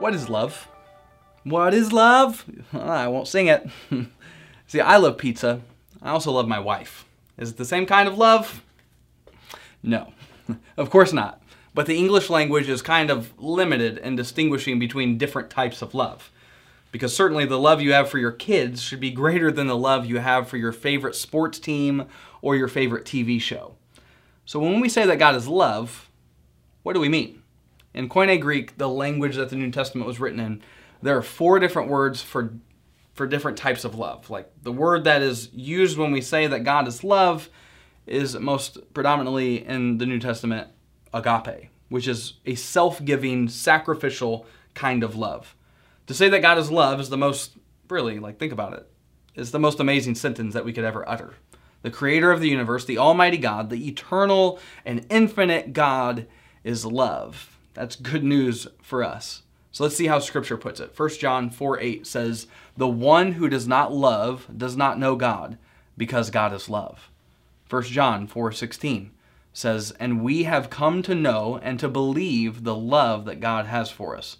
What is love? What is love? Ah, I won't sing it. See, I love pizza. I also love my wife. Is it the same kind of love? No, of course not. But the English language is kind of limited in distinguishing between different types of love. Because certainly the love you have for your kids should be greater than the love you have for your favorite sports team or your favorite TV show. So when we say that God is love, what do we mean? In Koine Greek, the language that the New Testament was written in, there are four different words for for different types of love. Like the word that is used when we say that God is love is most predominantly in the New Testament agape, which is a self-giving, sacrificial kind of love. To say that God is love is the most really, like think about it, is the most amazing sentence that we could ever utter. The creator of the universe, the almighty God, the eternal and infinite God is love. That's good news for us. So let's see how scripture puts it. 1 John 4 8 says, The one who does not love does not know God, because God is love. 1 John 4 16 says, And we have come to know and to believe the love that God has for us.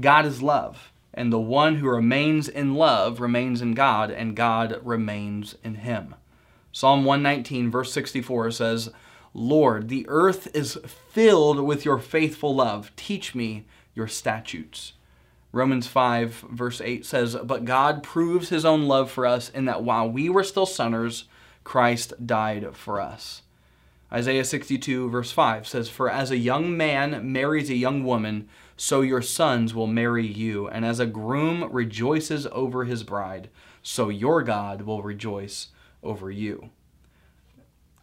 God is love, and the one who remains in love remains in God, and God remains in him. Psalm 119, verse 64 says, Lord, the earth is filled with your faithful love. Teach me your statutes. Romans 5, verse 8 says, But God proves his own love for us in that while we were still sinners, Christ died for us. Isaiah 62, verse 5 says, For as a young man marries a young woman, so your sons will marry you. And as a groom rejoices over his bride, so your God will rejoice over you.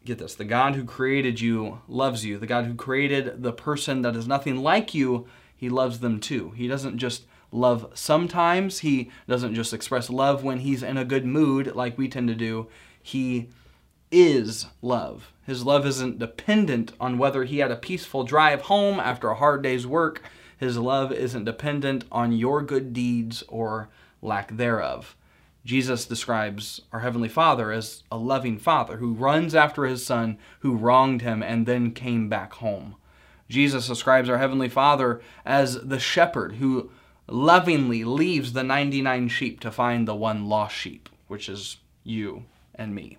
Get this the God who created you loves you. The God who created the person that is nothing like you he loves them too. He doesn't just love sometimes, he doesn't just express love when he's in a good mood like we tend to do. He is love. His love isn't dependent on whether he had a peaceful drive home after a hard day's work. His love isn't dependent on your good deeds or lack thereof. Jesus describes our Heavenly Father as a loving Father who runs after his Son who wronged him and then came back home. Jesus describes our Heavenly Father as the shepherd who lovingly leaves the 99 sheep to find the one lost sheep, which is you and me.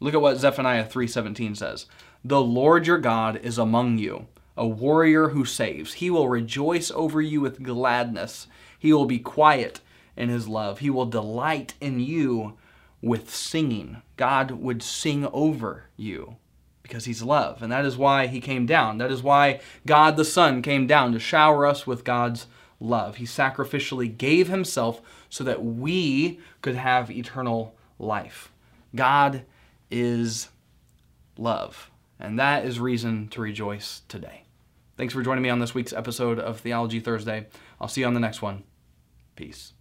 Look at what Zephaniah 3:17 says. The Lord your God is among you, a warrior who saves. He will rejoice over you with gladness. He will be quiet in his love. He will delight in you with singing. God would sing over you because he's love. And that is why he came down. That is why God the Son came down to shower us with God's love. He sacrificially gave himself so that we could have eternal life. God is love. And that is reason to rejoice today. Thanks for joining me on this week's episode of Theology Thursday. I'll see you on the next one. Peace.